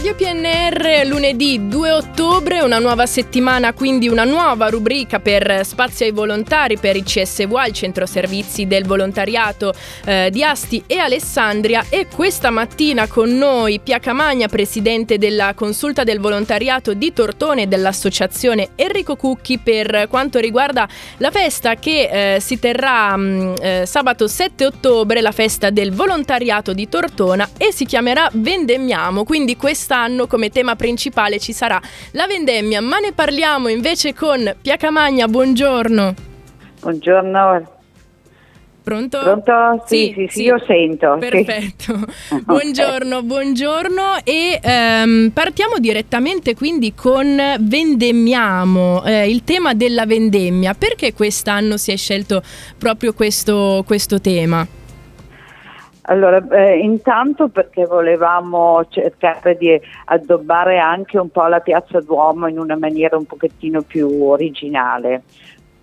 Radio PNR lunedì 2 ottobre, una nuova settimana, quindi una nuova rubrica per Spazio ai Volontari per il CSV, il Centro Servizi del Volontariato eh, di Asti e Alessandria. E questa mattina con noi Pia Camagna, presidente della Consulta del Volontariato di Tortone e dell'Associazione Enrico Cucchi per quanto riguarda la festa che eh, si terrà mh, mm, eh, sabato 7 ottobre, la festa del volontariato di Tortona e si chiamerà Vendemmiamo, quindi questo quest'anno come tema principale ci sarà la vendemmia, ma ne parliamo invece con Pia Camagna, buongiorno. Buongiorno. Pronto? Pronto? Sì, sì, sì, sì io sento. Perfetto. Sì. buongiorno, buongiorno e ehm, partiamo direttamente quindi con Vendemmiamo, eh, il tema della vendemmia. Perché quest'anno si è scelto proprio questo, questo tema? Allora, eh, intanto perché volevamo cercare di addobbare anche un po' la piazza Duomo in una maniera un pochettino più originale.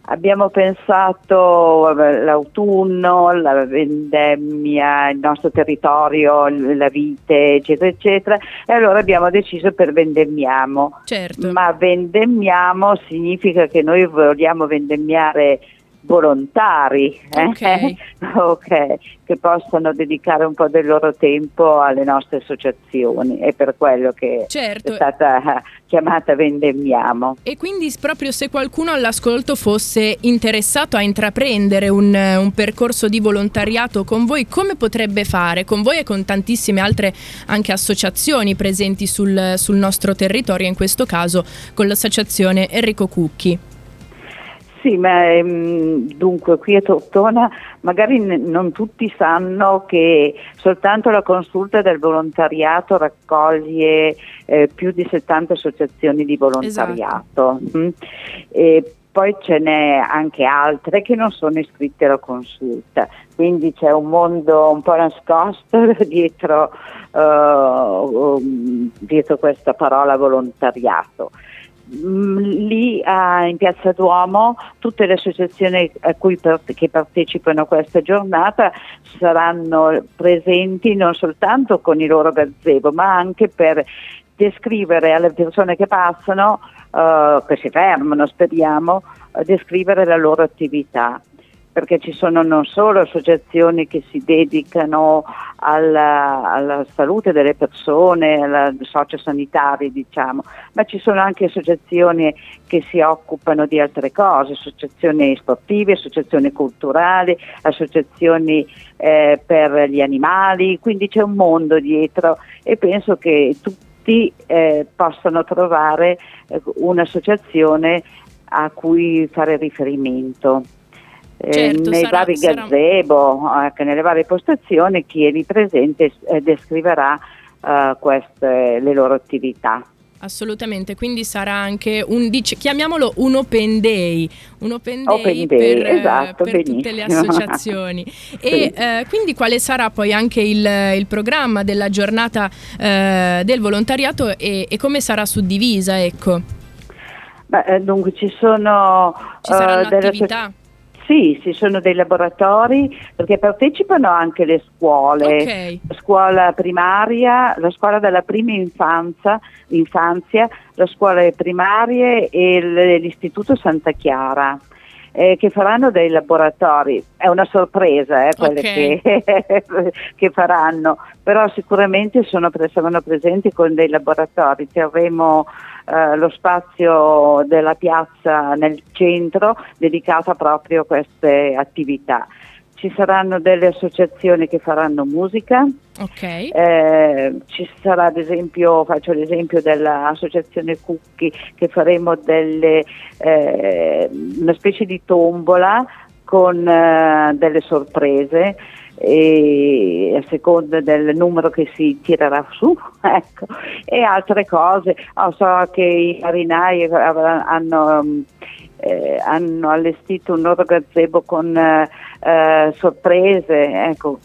Abbiamo pensato vabbè, l'autunno, la vendemmia, il nostro territorio, la vite, eccetera, eccetera, e allora abbiamo deciso per vendemmiamo. Certo. Ma vendemmiamo significa che noi vogliamo vendemmiare volontari eh? okay. okay, che possano dedicare un po' del loro tempo alle nostre associazioni è per quello che certo. è stata chiamata Vendemmiamo. E quindi proprio se qualcuno all'ascolto fosse interessato a intraprendere un, un percorso di volontariato con voi, come potrebbe fare? Con voi e con tantissime altre anche associazioni presenti sul, sul nostro territorio, in questo caso con l'associazione Enrico Cucchi. Sì, ma ehm, dunque qui a Tortona magari n- non tutti sanno che soltanto la consulta del volontariato raccoglie eh, più di 70 associazioni di volontariato. Esatto. Mm? E poi ce n'è anche altre che non sono iscritte alla consulta, quindi c'è un mondo un po' nascosto dietro, um, dietro questa parola volontariato. Mm, lì in Piazza Duomo tutte le associazioni part- che partecipano a questa giornata saranno presenti non soltanto con i loro gazebo ma anche per descrivere alle persone che passano, uh, che si fermano speriamo, descrivere la loro attività perché ci sono non solo associazioni che si dedicano alla, alla salute delle persone, alla sociosanitari diciamo, ma ci sono anche associazioni che si occupano di altre cose, associazioni sportive, associazioni culturali, associazioni eh, per gli animali, quindi c'è un mondo dietro e penso che tutti eh, possano trovare eh, un'associazione a cui fare riferimento. Eh, certo, nei sarà, vari sarà... gazebo, anche nelle varie postazioni, chi è lì presente eh, descriverà uh, queste, le loro attività. Assolutamente, quindi sarà anche un, chiamiamolo un open day, un open day, open day per, esatto, per tutte le associazioni. sì. E eh, quindi quale sarà poi anche il, il programma della giornata eh, del volontariato e, e, come sarà suddivisa? Ecco. Beh, dunque ci sono ci saranno uh, delle attività. Sì, ci sono dei laboratori perché partecipano anche le scuole, okay. la scuola primaria, la scuola della prima infanzia, infanzia la scuola primarie e l'istituto Santa Chiara. Eh, che faranno dei laboratori, è una sorpresa eh, quelle okay. che, che, faranno, però sicuramente sono, saranno presenti con dei laboratori, terremo eh, lo spazio della piazza nel centro dedicato proprio a queste attività. Ci saranno delle associazioni che faranno musica, okay. eh, ci sarà ad esempio, faccio l'esempio dell'associazione Cucchi che faremo delle, eh, una specie di tombola con eh, delle sorprese e a seconda del numero che si tirerà su ecco. e altre cose oh, so che i marinai hanno, eh, hanno allestito un loro gazebo con eh, eh, sorprese ecco.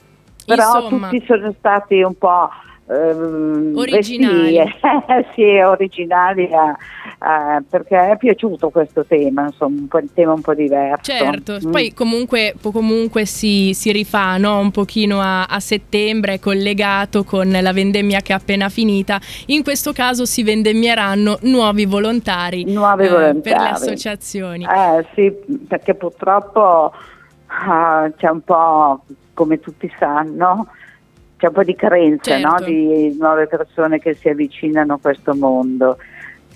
però Insomma. tutti sono stati un po' ehm, originali, sì, originali a, eh, perché è piaciuto questo tema, insomma, un, po', un tema un po' diverso. Certo, mm. poi comunque, comunque si, si, rifà no? un pochino a, a, settembre, collegato con la vendemmia che è appena finita. In questo caso si vendemmieranno nuovi volontari, nuovi volontari. Eh, per le associazioni. Eh sì, perché purtroppo uh, c'è un po', come tutti sanno, c'è un po' di carenza certo. no? di nuove persone che si avvicinano a questo mondo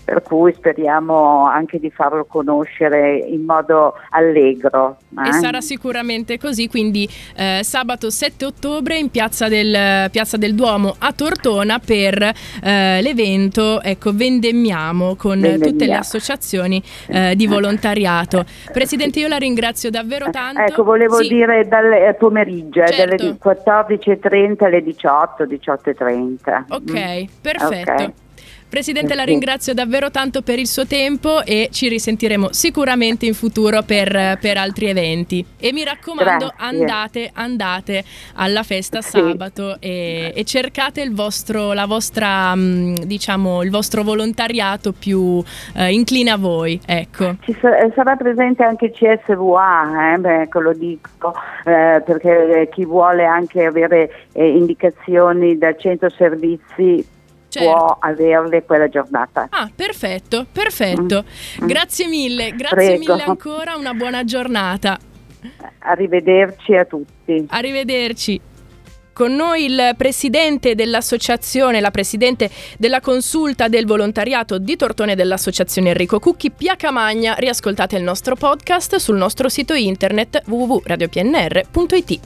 per cui speriamo anche di farlo conoscere in modo allegro. Eh? E sarà sicuramente così, quindi eh, sabato 7 ottobre in Piazza del, Piazza del Duomo a Tortona per eh, l'evento ecco, Vendemmiamo con Vendemmiamo. tutte le associazioni eh, di volontariato. Presidente, io la ringrazio davvero tanto. Ecco, volevo sì. dire dal eh, pomeriggio, eh, certo. dalle 14.30 alle 18, 18.30. Ok, mm. perfetto. Okay. Presidente, la ringrazio davvero tanto per il suo tempo e ci risentiremo sicuramente in futuro per, per altri eventi. E mi raccomando, andate, andate alla festa sì. sabato e, e, cercate il vostro, la vostra, mm, diciamo, il vostro volontariato più eh, incline a voi. Ecco. Ci eh, sarà presente anche CSVA, eh? Beh, ecco, lo dico, eh, perché chi vuole anche avere eh, indicazioni dal centro servizi certo. può averle quella giornata. Ah, perfetto, perfetto. Mm. mm. Grazie mille, grazie Prego. mille ancora, una buona giornata. Arrivederci a tutti. Arrivederci. Con noi il presidente dell'associazione, la presidente della consulta del volontariato di Tortone dell'associazione Enrico Cucchi, Pia Camagna. Riascoltate il nostro podcast sul nostro sito internet www.radiopnr.it.